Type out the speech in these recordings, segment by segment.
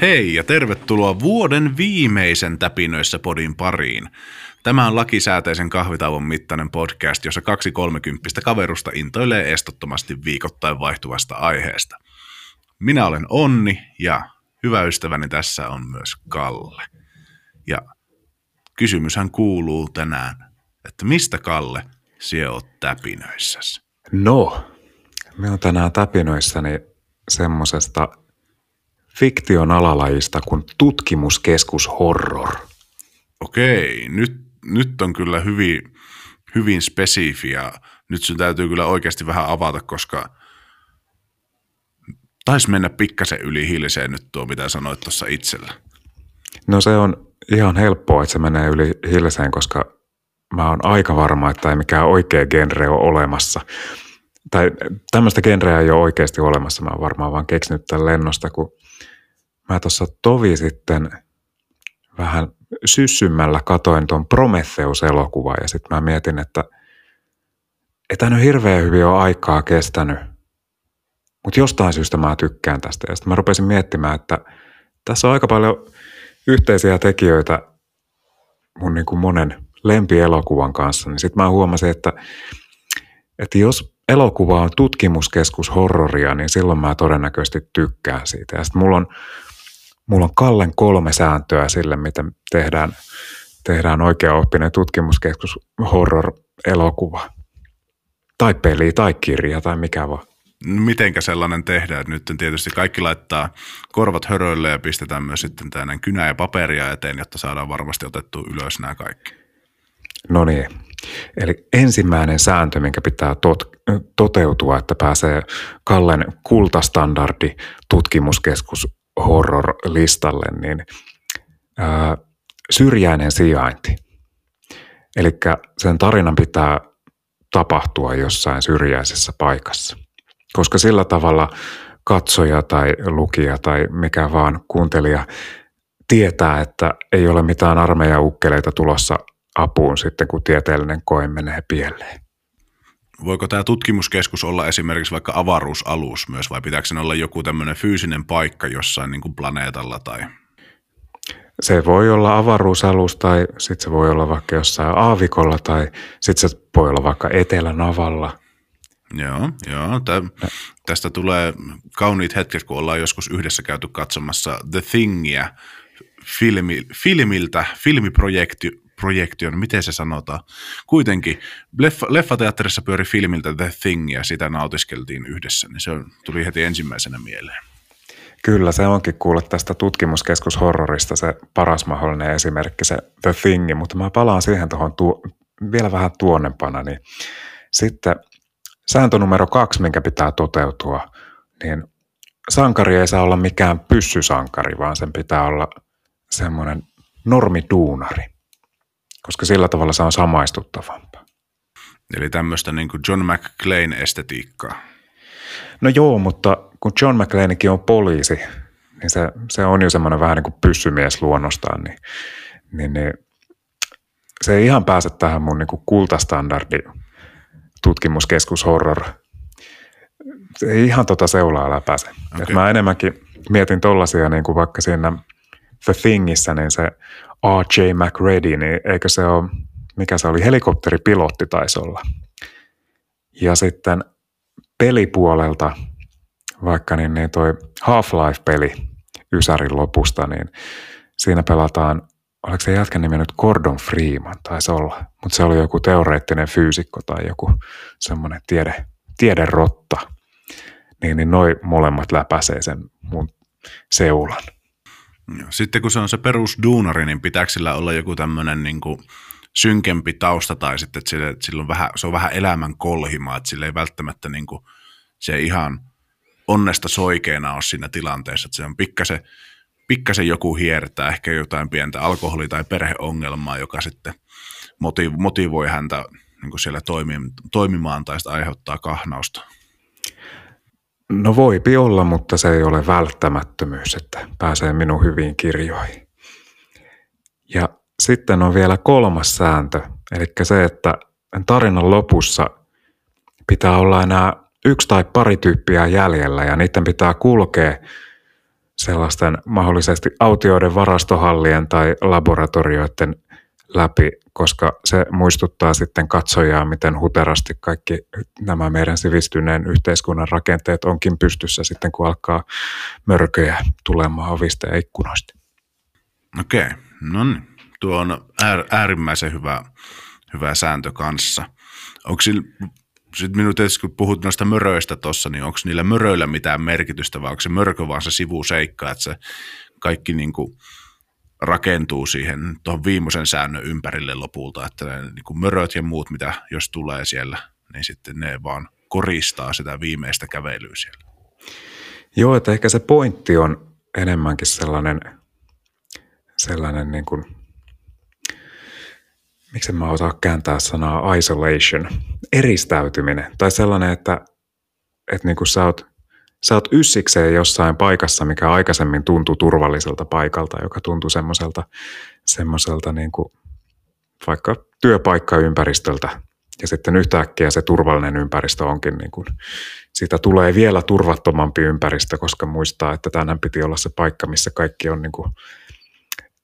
Hei ja tervetuloa vuoden viimeisen Täpinöissä podin pariin. Tämä on lakisääteisen kahvitauon mittainen podcast, jossa kaksi kolmekymppistä kaverusta intoilee estottomasti viikoittain vaihtuvasta aiheesta. Minä olen Onni ja hyvä ystäväni tässä on myös Kalle. Ja kysymyshän kuuluu tänään, että mistä Kalle sinä oot täpinöissäsi? No, me on tänään täpinöissäni semmosesta fiktion alalajista kuin tutkimuskeskus horror. Okei, nyt, nyt on kyllä hyvin, hyvin spesifiä. Nyt sun täytyy kyllä oikeasti vähän avata, koska taisi mennä pikkasen yli hiiliseen nyt tuo, mitä sanoit tuossa itsellä. No se on ihan helppoa, että se menee yli hilseen, koska mä oon aika varma, että ei mikään oikea genre ole olemassa. Tai tämmöistä genreä ei ole oikeasti olemassa. Mä oon varmaan vaan keksinyt tämän lennosta, kun mä tuossa tovi sitten vähän syssymmällä katoin tuon Prometheus-elokuvan ja sitten mä mietin, että ei tämä nyt hirveän hyvin ole aikaa kestänyt, mutta jostain syystä mä tykkään tästä. Ja sitten mä rupesin miettimään, että tässä on aika paljon yhteisiä tekijöitä mun niin kuin monen lempielokuvan kanssa, niin sitten mä huomasin, että, että jos elokuva on tutkimuskeskus horroria, niin silloin mä todennäköisesti tykkään siitä. Ja sitten mulla on, mulla on Kallen kolme sääntöä sille, miten tehdään, tehdään oikeaoppinen tutkimuskeskus horror-elokuva. Tai peli, tai kirja, tai mikä vaan. Mitenkä sellainen tehdään? Nyt tietysti kaikki laittaa korvat höröille ja pistetään myös sitten tänne kynä ja paperia eteen, jotta saadaan varmasti otettu ylös nämä kaikki. No niin. Eli ensimmäinen sääntö, minkä pitää tot, toteutua, että pääsee Kallen kultastandardi tutkimuskeskus horror-listalle, niin ää, syrjäinen sijainti. Eli sen tarinan pitää tapahtua jossain syrjäisessä paikassa. Koska sillä tavalla katsoja tai lukija tai mikä vaan kuuntelija tietää, että ei ole mitään armeijaukkeleita tulossa apuun sitten, kun tieteellinen koe menee pieleen. Voiko tämä tutkimuskeskus olla esimerkiksi vaikka avaruusalus myös, vai pitääkö sen olla joku tämmöinen fyysinen paikka jossain niin kuin planeetalla tai se voi olla avaruusalus tai sitten se voi olla vaikka jossain aavikolla tai sitten se voi olla vaikka Etelänavalla. Joo, joo. Tä, tästä tulee kauniit hetket, kun ollaan joskus yhdessä käyty katsomassa The Thingia filmi, filmiltä, filmiprojekti, projektion, miten se sanotaan. Kuitenkin leffa, leffateatterissa pyöri filmiltä The Thing ja sitä nautiskeltiin yhdessä, niin se tuli heti ensimmäisenä mieleen. Kyllä, se onkin kuulla tästä tutkimuskeskushorrorista se paras mahdollinen esimerkki, se The Thing, mutta mä palaan siihen tuohon tuo, vielä vähän tuonnempana, niin sitten sääntö numero kaksi, minkä pitää toteutua, niin sankari ei saa olla mikään pyssysankari, vaan sen pitää olla semmoinen normiduunari, koska sillä tavalla se on samaistuttavampaa. Eli tämmöistä niin kuin John McClane-estetiikkaa. No joo, mutta kun John McClanekin on poliisi, niin se, se on jo semmoinen vähän niin kuin pyssymies luonnostaan, niin, niin, niin se ei ihan pääse tähän mun niin kuin kultastandardi tutkimuskeskus horror. Ei ihan tota seulaa läpäise. Okay. Et mä enemmänkin mietin tollasia niin kuin vaikka siinä The Thingissä, niin se R.J. McReady, niin eikö se ole, mikä se oli, helikopteripilotti taisi olla. Ja sitten pelipuolelta, vaikka niin, niin toi Half-Life-peli Ysärin lopusta, niin siinä pelataan, oliko se jätkän nimi nyt Gordon Freeman, taisi olla, mutta se oli joku teoreettinen fyysikko tai joku semmoinen tiede, tiederotta. Niin, niin noi molemmat läpäisee sen mun seulan. Sitten kun se on se perusduunari, niin pitääkö sillä olla joku tämmöinen niin synkempi tausta tai sitten, että sille, että sillä on vähän, se on vähän elämän kolhima, että sillä ei välttämättä niin kuin, se ihan onnesta soikeena ole siinä tilanteessa, että se on pikkasen, pikkasen joku hiertää, ehkä jotain pientä alkoholi- tai perheongelmaa, joka sitten motivoi häntä niin kuin siellä toimimaan tai aiheuttaa kahnausta. No voipi olla, mutta se ei ole välttämättömyys, että pääsee minun hyviin kirjoihin. Ja sitten on vielä kolmas sääntö, eli se, että tarinan lopussa pitää olla enää yksi tai pari tyyppiä jäljellä ja niiden pitää kulkea sellaisten mahdollisesti autioiden varastohallien tai laboratorioiden läpi, koska se muistuttaa sitten katsojaa, miten huterasti kaikki nämä meidän sivistyneen yhteiskunnan rakenteet onkin pystyssä sitten, kun alkaa mörköjä tulemaan ovista ja ikkunoista. Okei, no niin. Tuo on äärimmäisen hyvä, hyvä sääntö kanssa. Onko sillä sitten minun tietysti kun puhut noista möröistä tuossa, niin onko niillä möröillä mitään merkitystä vai onko se mörkö vaan se sivuseikka, että se kaikki niin kuin rakentuu siihen tuohon viimeisen säännön ympärille lopulta, että ne niin kuin möröt ja muut, mitä jos tulee siellä, niin sitten ne vaan koristaa sitä viimeistä kävelyä siellä. Joo, että ehkä se pointti on enemmänkin sellainen, sellainen niin kuin miksi mä osaa kääntää sanaa isolation, eristäytyminen. Tai sellainen, että, että niin kuin sä, oot, sä oot yssikseen jossain paikassa, mikä aikaisemmin tuntui turvalliselta paikalta, joka tuntui semmoiselta, semmoiselta niin kuin vaikka työpaikkaympäristöltä. Ja sitten yhtäkkiä se turvallinen ympäristö onkin, niin kuin, siitä tulee vielä turvattomampi ympäristö, koska muistaa, että tänään piti olla se paikka, missä kaikki on niin kuin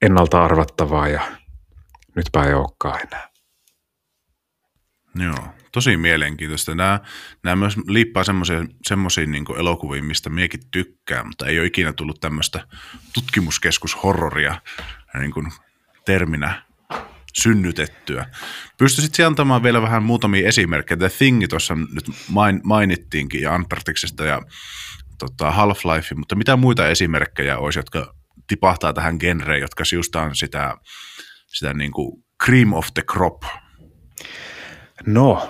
ennalta arvattavaa ja nytpä ei olekaan enää. Joo, tosi mielenkiintoista. Nämä, nämä myös liippaa semmoisiin niin elokuviin, mistä miekin tykkään, mutta ei ole ikinä tullut tämmöistä tutkimuskeskushorroria niin kuin terminä synnytettyä. Pystyisit antamaan vielä vähän muutamia esimerkkejä. The Thing tuossa nyt main, mainittiinkin ja Antarktiksesta ja tota, Half-Life, mutta mitä muita esimerkkejä olisi, jotka tipahtaa tähän genreen, jotka siustaan sitä sitä niin kuin cream of the crop? No,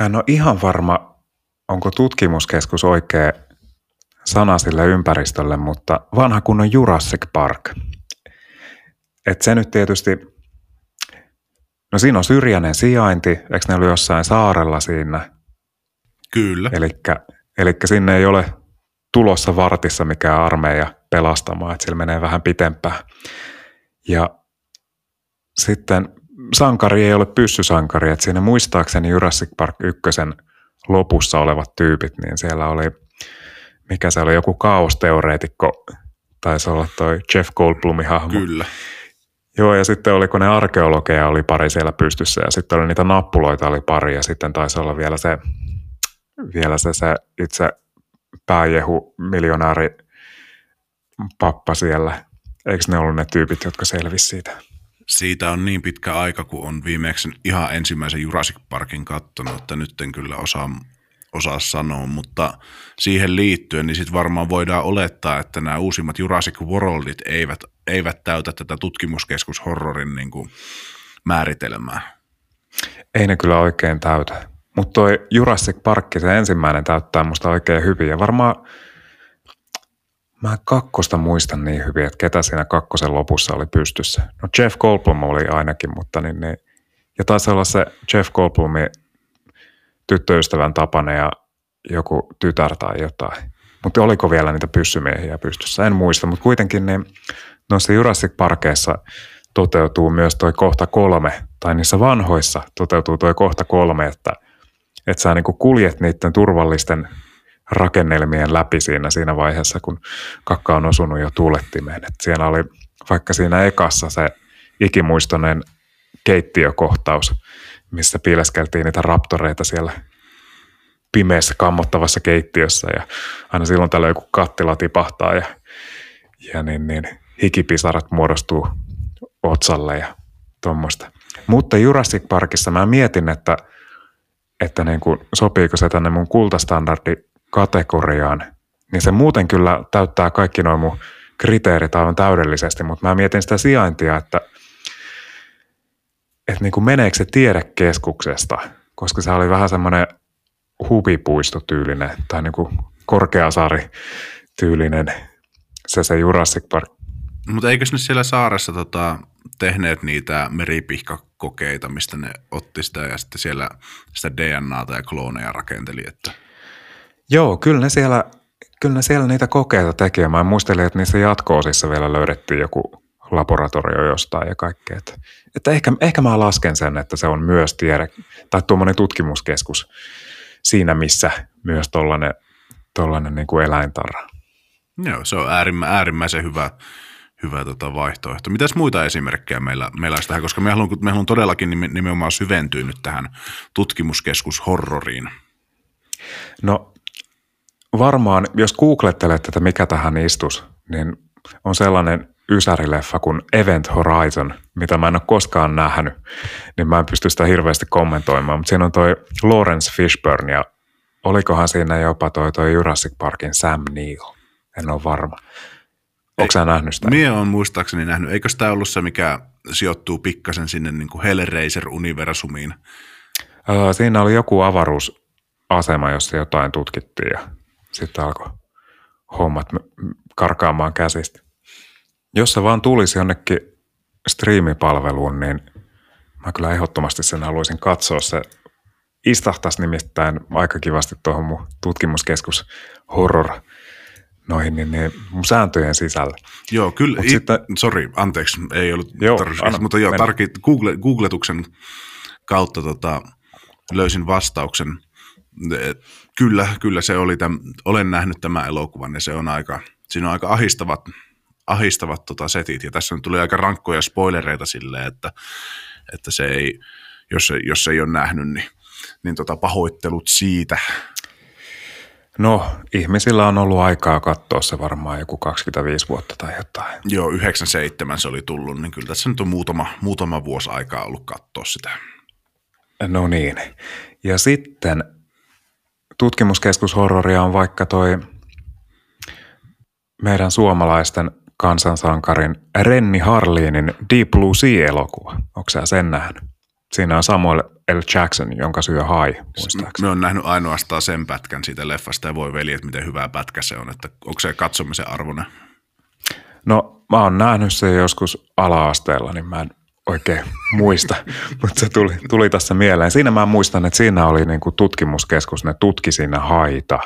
en ole ihan varma, onko tutkimuskeskus oikea sana sille ympäristölle, mutta vanha kunnon Jurassic Park. Et se nyt tietysti, no siinä on syrjäinen sijainti, eikö ne ollut jossain saarella siinä? Kyllä. Eli sinne ei ole tulossa vartissa mikään armeija pelastamaan, että sillä menee vähän pitempään. Ja sitten sankari ei ole pyssysankari, että siinä muistaakseni Jurassic Park 1 lopussa olevat tyypit, niin siellä oli, mikä se oli, joku kaosteoreetikko, taisi olla toi Jeff Goldblumin hahmo. Kyllä. Joo, ja sitten oliko ne arkeologeja oli pari siellä pystyssä, ja sitten oli niitä nappuloita oli pari, ja sitten taisi olla vielä se, vielä se, se itse pääjehu miljonääri pappa siellä. Eikö ne ollut ne tyypit, jotka selvisi siitä? Siitä on niin pitkä aika, kun on viimeksi ihan ensimmäisen Jurassic Parkin kattonut, että nyt en kyllä osaa, osaa sanoa, mutta siihen liittyen, niin sitten varmaan voidaan olettaa, että nämä uusimmat Jurassic Worldit eivät, eivät täytä tätä tutkimuskeskus-horrorin niin kuin määritelmää. Ei ne kyllä oikein täytä. Mutta toi Jurassic Park, se ensimmäinen täyttää musta oikein hyvin. Ja varmaan Mä kakkosta muistan niin hyvin, että ketä siinä kakkosen lopussa oli pystyssä. No Jeff Goldblum oli ainakin, mutta niin, niin ja taisi olla se Jeff Goldblumin tyttöystävän tapane ja joku tytär tai jotain. Mutta oliko vielä niitä pyssymiehiä pystyssä? En muista, mutta kuitenkin niin noissa Jurassic Parkeissa toteutuu myös toi kohta kolme, tai niissä vanhoissa toteutuu toi kohta kolme, että, että sä niin kuljet niiden turvallisten rakennelmien läpi siinä, siinä vaiheessa, kun kakka on osunut jo tuulettimeen. Et siellä oli vaikka siinä ekassa se ikimuistoinen keittiökohtaus, missä piileskeltiin niitä raptoreita siellä pimeässä kammottavassa keittiössä ja aina silloin tällöin joku kattila tipahtaa ja, ja niin, niin, hikipisarat muodostuu otsalle ja tuommoista. Mutta Jurassic Parkissa mä mietin, että, että niin kuin, sopiiko se tänne mun kultastandardi kategoriaan, niin se muuten kyllä täyttää kaikki noin mun kriteerit aivan täydellisesti, mutta mä mietin sitä sijaintia, että, että niin kuin meneekö se tiedekeskuksesta, koska se oli vähän semmoinen huvipuistotyylinen tai niin kuin Korkeasaari-tyylinen se se Jurassic Park. Mutta eikö ne siellä saaressa tota, tehneet niitä meripihkakokeita, mistä ne otti sitä ja sitten siellä sitä DNAta ja klooneja rakenteli, että Joo, kyllä ne siellä, kyllä ne siellä niitä kokeita tekee. Mä muistelin, että niissä jatko-osissa vielä löydettiin joku laboratorio jostain ja kaikkea. Että, että ehkä, ehkä mä lasken sen, että se on myös tiede, tai tuommoinen tutkimuskeskus siinä, missä myös tollainen, tollainen niin kuin eläintarha. Joo, se on äärimmä, äärimmäisen hyvä, hyvä tota vaihtoehto. Mitäs muita esimerkkejä meillä, meillä olisi tähän, koska me haluan, me haluan todellakin nimenomaan syventyä nyt tähän tutkimuskeskushorroriin. No varmaan, jos googlettelet, että mikä tähän istus, niin on sellainen ysärileffa kuin Event Horizon, mitä mä en ole koskaan nähnyt, niin mä en pysty sitä hirveästi kommentoimaan, mutta siinä on toi Lawrence Fishburne ja olikohan siinä jopa toi, toi Jurassic Parkin Sam Neill, en ole varma. Onko sä nähnyt sitä? Mie on muistaakseni nähnyt. Eikö tämä ollut se, mikä sijoittuu pikkasen sinne niin kuin Hellraiser-universumiin? Öö, siinä oli joku avaruusasema, jossa jotain tutkittiin ja sitten alkoi hommat karkaamaan käsistä. Jos se vaan tulisi jonnekin striimipalveluun, niin mä kyllä ehdottomasti sen haluaisin katsoa. Se istahtaisi nimittäin aika kivasti tuohon mun tutkimuskeskus horror noihin niin, niin mun sääntöjen sisällä. Joo, kyllä. It, sitten, sorry, anteeksi, ei ollut joo, tarkoitus, mutta joo, tarki, Google, googletuksen kautta tota, löysin vastauksen. Kyllä, kyllä se oli, täm, olen nähnyt tämän elokuvan ja se on aika, siinä on aika ahistavat, ahistavat tota setit ja tässä tuli aika rankkoja spoilereita silleen, että, että se ei, jos, jos ei ole nähnyt, niin, niin tota pahoittelut siitä. No, ihmisillä on ollut aikaa katsoa se varmaan joku 25 vuotta tai jotain. Joo, 97 se oli tullut, niin kyllä tässä nyt on muutama, muutama vuosi aikaa ollut katsoa sitä. No niin. Ja sitten tutkimuskeskushorroria on vaikka toi meidän suomalaisten kansansankarin Renni Harliinin Deep Blue Sea-elokuva. Onko sä sen nähnyt? Siinä on Samuel L. Jackson, jonka syö hai, muistaakseni. Me on nähnyt ainoastaan sen pätkän siitä leffasta ja voi veli, että miten hyvä pätkä se on. Että onko se katsomisen arvoinen? No mä oon nähnyt sen joskus ala-asteella, niin mä en oikein muista, mutta se tuli, tuli tässä mieleen. Siinä mä muistan, että siinä oli niin kuin tutkimuskeskus, ne tutki siinä haita,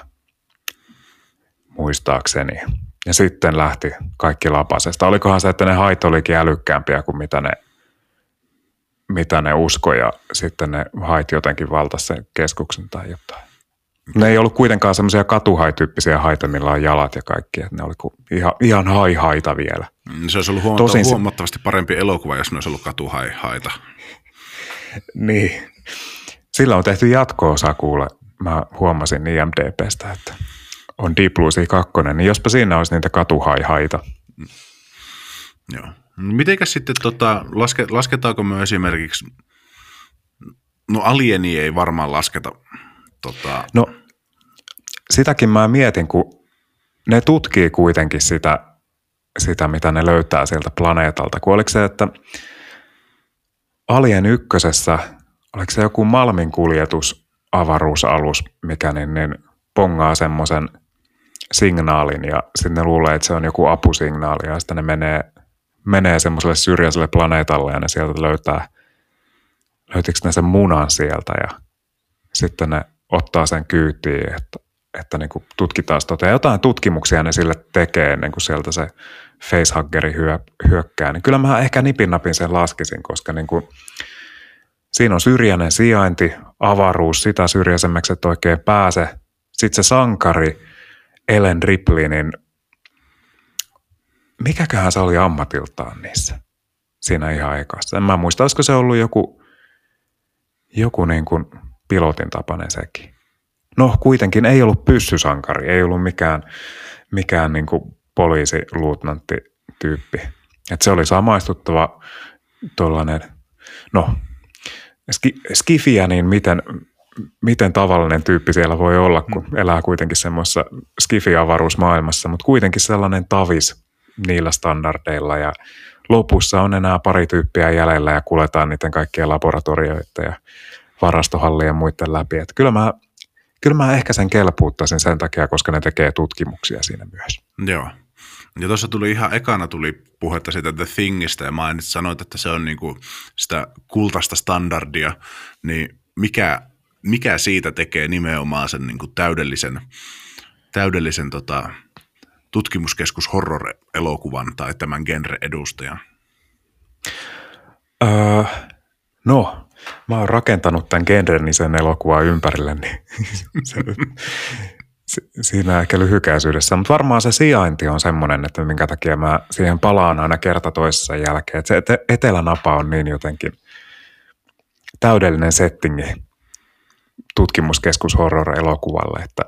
muistaakseni. Ja sitten lähti kaikki lapasesta. Olikohan se, että ne hait olikin älykkäämpiä kuin mitä ne, mitä ne uskoi ja sitten ne hait jotenkin valtasi sen keskuksen tai jotain. Ne ei ollut kuitenkaan semmoisia katuhaityyppisiä haita, millä on jalat ja kaikki. Ne oli ihan, ihan hai-haita vielä. Mm, se olisi ollut huomattavasti, Tosin huomattavasti parempi elokuva, jos ne olisi ollut katuhai-haita. niin. Sillä on tehty jatko-osa kuule. Mä huomasin IMDBstä, että on Deep Blue Sea 2, niin jospa siinä olisi niitä katuhai-haita. Mm. Joo. Mitenkäs sitten, tota, laske, lasketaanko me esimerkiksi, no alieni ei varmaan lasketa. Tota... No sitäkin mä mietin, kun ne tutkii kuitenkin sitä, sitä, mitä ne löytää sieltä planeetalta. Kun oliko se, että Alien ykkösessä, oliko se joku Malmin kuljetus avaruusalus, mikä niin, niin pongaa semmoisen signaalin ja sitten ne luulee, että se on joku apusignaali ja sitten ne menee, menee semmoiselle syrjäiselle planeetalle ja ne sieltä löytää, löytikö ne sen munan sieltä ja sitten ne ottaa sen kyytiin, että että niin kuin tutkitaan sitä. Ja jotain tutkimuksia ne sille tekee ennen kuin sieltä se facehuggeri hyö, hyökkää. Niin kyllä mä ehkä nipin napin sen laskisin, koska niin kuin, siinä on syrjäinen sijainti, avaruus, sitä syrjäisemmäksi et oikein pääse. Sitten se sankari, Ellen Ripley, niin mikäköhän se oli ammatiltaan niissä siinä ihan ekassa. En mä muista, olisiko se ollut joku, joku niin kuin pilotin tapainen sekin. No kuitenkin ei ollut pyssysankari, ei ollut mikään, mikään niin kuin poliisiluutnantti tyyppi. Et se oli samaistuttava tuollainen, no skifiä, niin miten, miten tavallinen tyyppi siellä voi olla, kun mm. elää kuitenkin semmoisessa skifi-avaruusmaailmassa, mutta kuitenkin sellainen tavis niillä standardeilla ja lopussa on enää pari tyyppiä jäljellä ja kuljetaan niiden kaikkien laboratorioita ja varastohallien muiden läpi. Että kyllä mä kyllä mä ehkä sen kelpuuttaisin sen takia, koska ne tekee tutkimuksia siinä myös. Joo. Ja tuossa tuli ihan ekana tuli puhetta siitä The Thingistä ja mainitsit, sanoit, että se on niinku sitä kultaista standardia, niin mikä mikä siitä tekee nimenomaan sen niin kuin täydellisen, täydellisen tota, tutkimuskeskus horror-elokuvan tai tämän genre-edustajan? Öö, no, mä oon rakentanut tämän genrenisen elokuvan ympärille, niin se, siinä ehkä lyhykäisyydessä. Mutta varmaan se sijainti on semmoinen, että minkä takia mä siihen palaan aina kerta toisessa jälkeen. Että se etelänapa on niin jotenkin täydellinen settingi tutkimuskeskus horror-elokuvalle, että,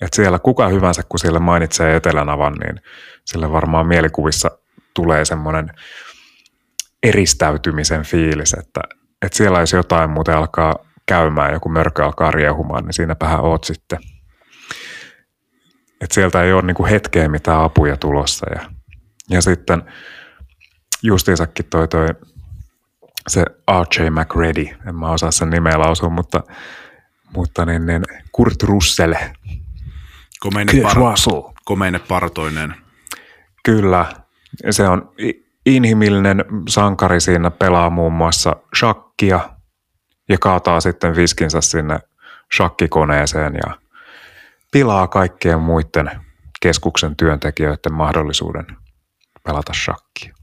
että siellä kuka hyvänsä, kun siellä mainitsee Etelänavan, niin sille varmaan mielikuvissa tulee semmoinen eristäytymisen fiilis, että, että siellä jos jotain muuten alkaa käymään, joku mörkö alkaa riehumaan, niin siinäpähän oot sitten. Että sieltä ei ole niinku hetkeä mitään apuja tulossa. Ja, ja sitten justiinsakin toi, toi se R.J. McReady, en mä osaa sen nimeä lausua, mutta, mutta niin, niin Kurt Russell. Komeinen, par- komeinen partoinen. Kyllä, se on inhimillinen sankari siinä pelaa muun muassa shakkia ja kaataa sitten viskinsä sinne shakkikoneeseen ja pilaa kaikkien muiden keskuksen työntekijöiden mahdollisuuden pelata shakkia.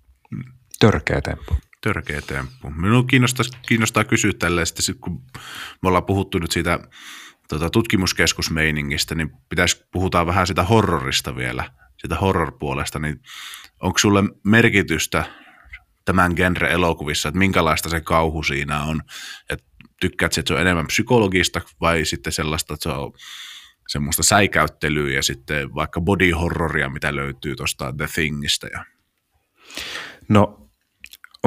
Törkeä temppu. Törkeä temppu. Minua kiinnostaa, kiinnostaa kysyä tälleen, sitten, kun me ollaan puhuttu nyt siitä tota, tutkimuskeskusmeiningistä, niin pitäisi puhutaan vähän sitä horrorista vielä, sitä horror-puolesta, niin onko sulle merkitystä tämän genre-elokuvissa, että minkälaista se kauhu siinä on, että tykkäät, että se on enemmän psykologista vai sitten sellaista, että se on semmoista säikäyttelyä ja sitten vaikka body horroria, mitä löytyy tuosta The Thingistä. Ja... No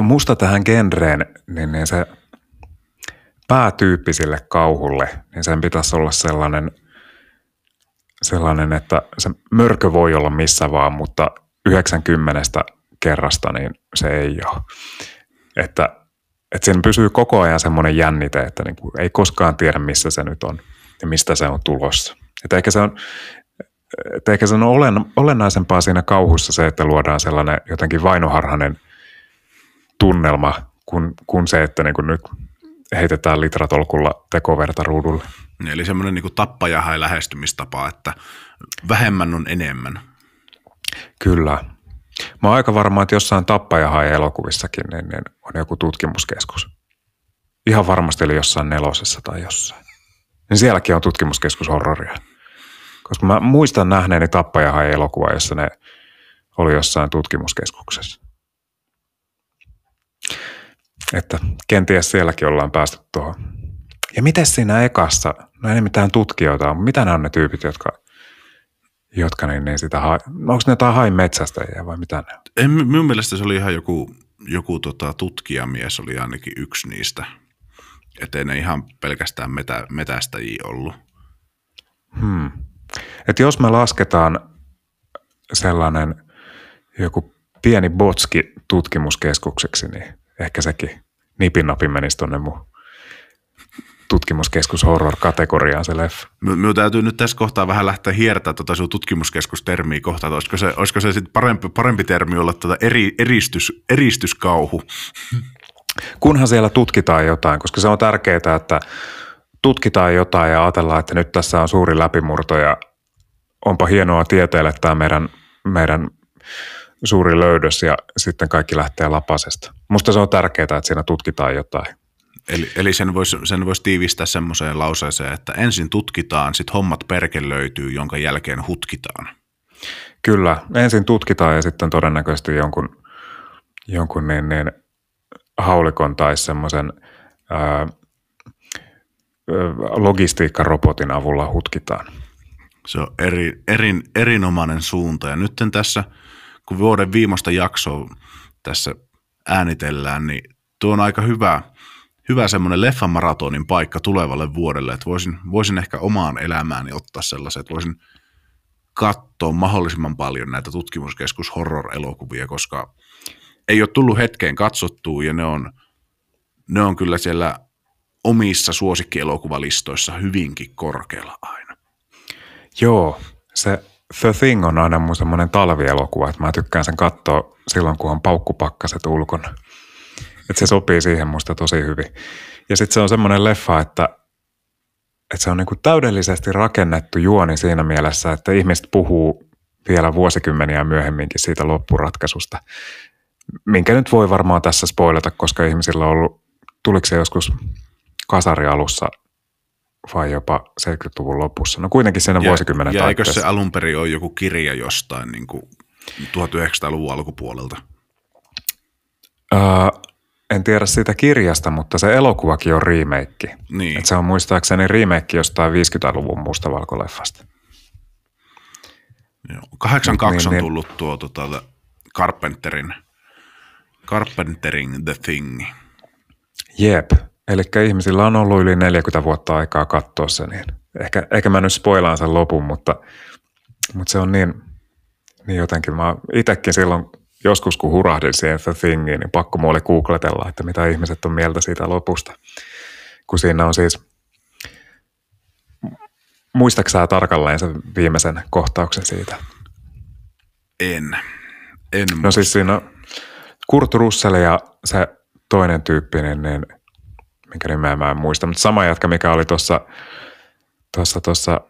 musta tähän genreen, niin, niin se päätyyppisille kauhulle, niin sen pitäisi olla sellainen, sellainen, että se mörkö voi olla missä vaan, mutta 90 kerrasta niin se ei ole. Että, että siinä pysyy koko ajan semmoinen jännite, että niin kuin ei koskaan tiedä, missä se nyt on ja mistä se on tulossa. Että ehkä se on, että ehkä se on olen, olennaisempaa siinä kauhussa se, että luodaan sellainen jotenkin vainoharhainen tunnelma, kuin, kuin se, että niin kuin nyt heitetään litratolkulla tekoverta ruudulle. Eli semmoinen niin tappajahai lähestymistapa, että vähemmän on enemmän. Kyllä. Mä oon aika varma, että jossain tappajahai elokuvissakin niin, niin on joku tutkimuskeskus. Ihan varmasti oli jossain nelosessa tai jossain. Niin sielläkin on tutkimuskeskus horroria. Koska mä muistan nähneeni tappajahai elokuva, jossa ne oli jossain tutkimuskeskuksessa. Että kenties sielläkin ollaan päästy tuohon. Ja miten siinä ekassa, no ei mitään tutkijoita on, mitä nämä on ne tyypit, jotka, jotka niin, niin sitä hai, no onko ne jotain hain metsästäjiä vai mitä ne? En, minun mielestä se oli ihan joku, joku tota, tutkijamies oli ainakin yksi niistä. Että ne ihan pelkästään metä, metästäjiä ollut. Hmm. Et jos me lasketaan sellainen joku pieni botski tutkimuskeskukseksi, niin ehkä sekin nipin menisi tuonne mun tutkimuskeskus horror-kategoriaan se leffa. Minun täytyy nyt tässä kohtaa vähän lähteä hiertää tuota sun tutkimuskeskustermiä kohtaan. Olisiko se, olisiko se sitten parempi, parempi termi olla tuota eri, eristys, eristyskauhu? Kunhan siellä tutkitaan jotain, koska se on tärkeää, että tutkitaan jotain ja ajatellaan, että nyt tässä on suuri läpimurto ja onpa hienoa tieteelle tämä meidän, meidän suuri löydös ja sitten kaikki lähtee lapasesta. Musta se on tärkeää, että siinä tutkitaan jotain. Eli, eli sen voisi sen vois tiivistää semmoiseen lauseeseen, että ensin tutkitaan, sitten hommat perke löytyy, jonka jälkeen hutkitaan. Kyllä, ensin tutkitaan ja sitten todennäköisesti jonkun, jonkun niin, niin haulikon tai semmoisen logistiikkarobotin avulla hutkitaan. Se on eri, erin, erinomainen suunta ja nyt tässä – kun vuoden viimeistä jaksoa tässä äänitellään, niin tuo on aika hyvä, hyvä semmoinen leffamaratonin paikka tulevalle vuodelle, että voisin, voisin ehkä omaan elämääni ottaa sellaisen, että voisin katsoa mahdollisimman paljon näitä tutkimuskeskus horror-elokuvia, koska ei ole tullut hetkeen katsottua ja ne on, ne on kyllä siellä omissa suosikkielokuvalistoissa hyvinkin korkealla aina. Joo, se The Thing on aina mun semmoinen talvielokuva, että mä tykkään sen katsoa silloin, kun on paukkupakkaset ulkona. Että se sopii siihen musta tosi hyvin. Ja sitten se on semmoinen leffa, että että se on niin kuin täydellisesti rakennettu juoni siinä mielessä, että ihmiset puhuu vielä vuosikymmeniä myöhemminkin siitä loppuratkaisusta, minkä nyt voi varmaan tässä spoilata, koska ihmisillä on ollut, tuliko se joskus kasarialussa vai jopa 70-luvun lopussa. No kuitenkin siinä ja, vuosikymmenen Ja eikö se alun perin ole joku kirja jostain niin kuin 1900-luvun alkupuolelta? Öö, en tiedä siitä kirjasta, mutta se elokuvakin on remake. Niin. Et se on muistaakseni remake jostain 50-luvun mustavalkoleffasta. Joo. 82 niin, on niin. tullut niin, tuo tuota, Carpenterin, Carpenterin The Thing. Jep, eli ihmisillä on ollut yli 40 vuotta aikaa katsoa se, niin ehkä, ehkä mä nyt spoilaan sen lopun, mutta, mutta se on niin, niin jotenkin, mä itsekin silloin joskus kun hurahdin siihen The Thingiin, niin pakko mulle googletella, että mitä ihmiset on mieltä siitä lopusta. Kun siinä on siis, muistaaksä tarkalleen sen viimeisen kohtauksen siitä? En. En No siis siinä on Kurt Russell ja se toinen tyyppi, niin, niin minkä nimeä mä en muista, mutta sama jatka, mikä oli tuossa tuossa, tuossa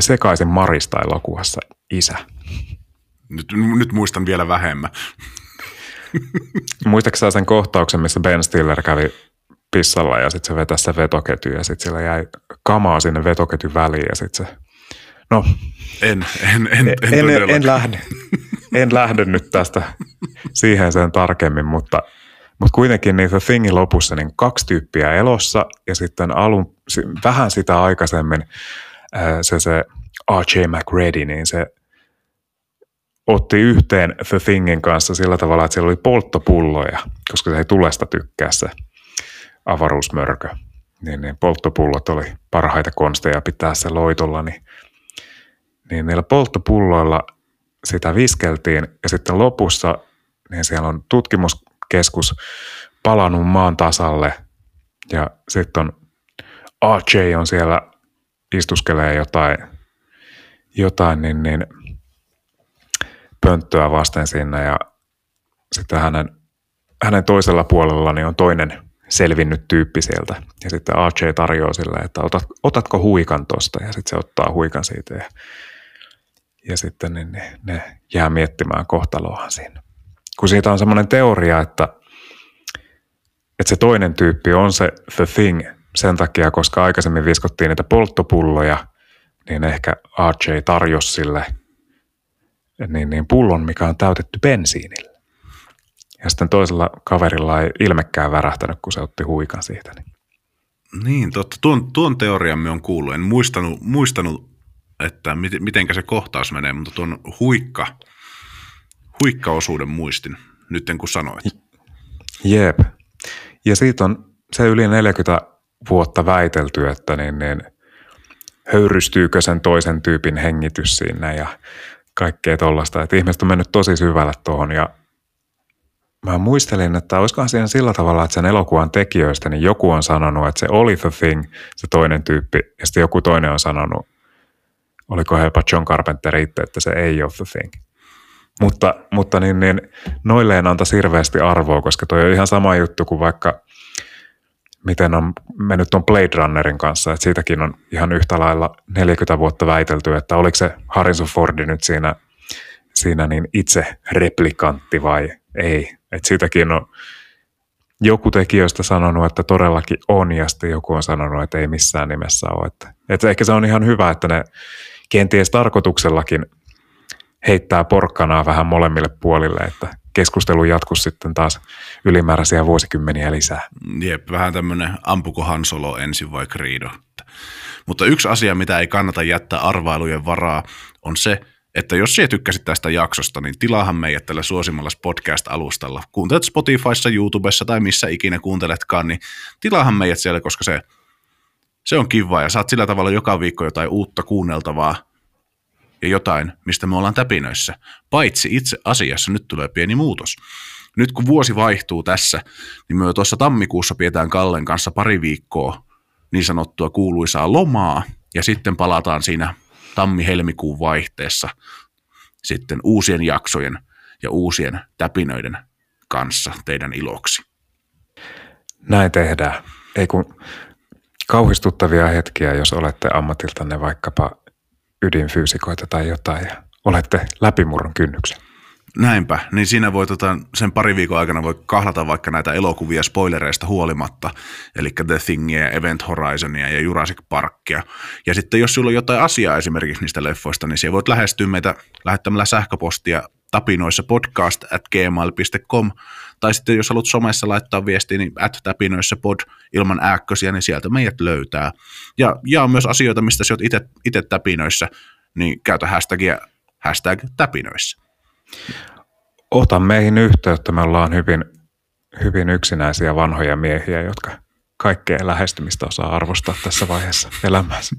Sekaisin Marista elokuvassa, isä. Nyt, nyt muistan vielä vähemmän. Muistaaksä sen kohtauksen, missä Ben Stiller kävi pissalla ja sitten se vetäisi se vetoketju ja sitten sillä jäi kamaa sinne vetoketjun väliin ja sitten se, no. En, en, en, en, en, en, en lähde. En lähde nyt tästä siihen sen tarkemmin, mutta, mutta kuitenkin niin The Thingin lopussa niin kaksi tyyppiä elossa ja sitten alun, vähän sitä aikaisemmin se, se R.J. McReady, niin se otti yhteen The Thingin kanssa sillä tavalla, että siellä oli polttopulloja, koska se ei tulesta tykkää se avaruusmörkö. Niin, niin polttopullot oli parhaita konsteja pitää se loitolla, niin, niin niillä polttopulloilla sitä viskeltiin ja sitten lopussa niin siellä on tutkimuskeskus palannut maan tasalle ja sitten on RJ on siellä istuskelee jotain, jotain niin, niin pönttöä vasten sinne ja sitten hänen, hänen toisella puolella niin on toinen selvinnyt tyyppi sieltä. Ja sitten AJ tarjoaa sille, että otat, otatko huikan tosta ja sitten se ottaa huikan siitä ja, ja sitten niin ne, ne jää miettimään kohtaloahan siinä. Kun siitä on semmoinen teoria, että, että se toinen tyyppi on se the thing sen takia, koska aikaisemmin viskottiin niitä polttopulloja, niin ehkä AJ tarjosi sille – niin, niin pullon, mikä on täytetty bensiinillä. Ja sitten toisella kaverilla ei ilmekään värähtänyt, kun se otti huikan siitä. Niin, niin totta. Tuon, tuon teorian me on kuullut. En muistanut, muistanut että mit, mitenkä se kohtaus menee, mutta tuon huikka, huikka-osuuden muistin nyt kun sanoit. Jep. Ja siitä on se yli 40 vuotta väitelty, että niin, niin höyrystyykö sen toisen tyypin hengitys siinä ja kaikkea tollasta. Että ihmiset on mennyt tosi syvälle tuohon ja mä muistelin, että olisikohan siinä sillä tavalla, että sen elokuvan tekijöistä niin joku on sanonut, että se oli The Thing, se toinen tyyppi, ja sitten joku toinen on sanonut, oliko jopa John Carpenter itse, että se ei ole The Thing. Mutta, mutta niin, niin, noilleen antaisi hirveästi arvoa, koska toi on ihan sama juttu kuin vaikka miten on mennyt tuon Blade Runnerin kanssa, että siitäkin on ihan yhtä lailla 40 vuotta väitelty, että oliko se Harrison Fordi nyt siinä, siinä niin itse replikantti vai ei. Että siitäkin on joku tekijöistä sanonut, että todellakin on, ja sitten joku on sanonut, että ei missään nimessä ole. Että, että ehkä se on ihan hyvä, että ne kenties tarkoituksellakin heittää porkkanaa vähän molemmille puolille, että keskustelu jatkuisi sitten taas ylimääräisiä vuosikymmeniä lisää. Jep, vähän tämmöinen ampuko Hansolo ensin vai Creedo. Mutta yksi asia, mitä ei kannata jättää arvailujen varaa, on se, että jos sinä tykkäsit tästä jaksosta, niin tilaahan meidät tällä suosimalla podcast-alustalla. Kuuntelet Spotifyssa, YouTubessa tai missä ikinä kuunteletkaan, niin tilaahan meidät siellä, koska se, se on kiva ja saat sillä tavalla joka viikko jotain uutta kuunneltavaa ja jotain, mistä me ollaan täpinöissä. Paitsi itse asiassa nyt tulee pieni muutos. Nyt kun vuosi vaihtuu tässä, niin me tuossa tammikuussa pidetään Kallen kanssa pari viikkoa niin sanottua kuuluisaa lomaa, ja sitten palataan siinä tammi-helmikuun vaihteessa sitten uusien jaksojen ja uusien täpinöiden kanssa teidän iloksi. Näin tehdään. Ei kun kauhistuttavia hetkiä, jos olette ammatiltanne vaikkapa ydinfyysikoita tai jotain ja olette läpimurron kynnyksen. Näinpä, niin siinä voi tota, sen pari viikon aikana voi kahlata vaikka näitä elokuvia spoilereista huolimatta, eli The Thingia, Event Horizonia ja Jurassic Parkia. Ja sitten jos sulla on jotain asiaa esimerkiksi niistä leffoista, niin siellä voit lähestyä meitä lähettämällä sähköpostia tapinoissa podcast at gmail.com, tai sitten jos haluat somessa laittaa viestiä, niin at tapinoissa pod ilman ääkkösiä, niin sieltä meidät löytää. Ja jaa myös asioita, mistä sä oot itse täpinöissä, niin käytä hashtagia hashtag täpinöissä. Ota meihin yhteyttä, me ollaan hyvin, hyvin yksinäisiä vanhoja miehiä, jotka kaikkea lähestymistä osaa arvostaa tässä vaiheessa elämässä.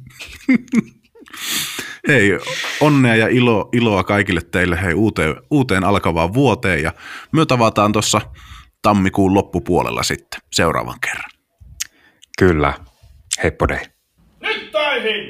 Hei, onnea ja ilo, iloa kaikille teille hei uuteen, uuteen alkavaan vuoteen ja me tavataan tuossa tammikuun loppupuolella sitten seuraavan kerran. Kyllä. Heippo dei. Nyt taihin!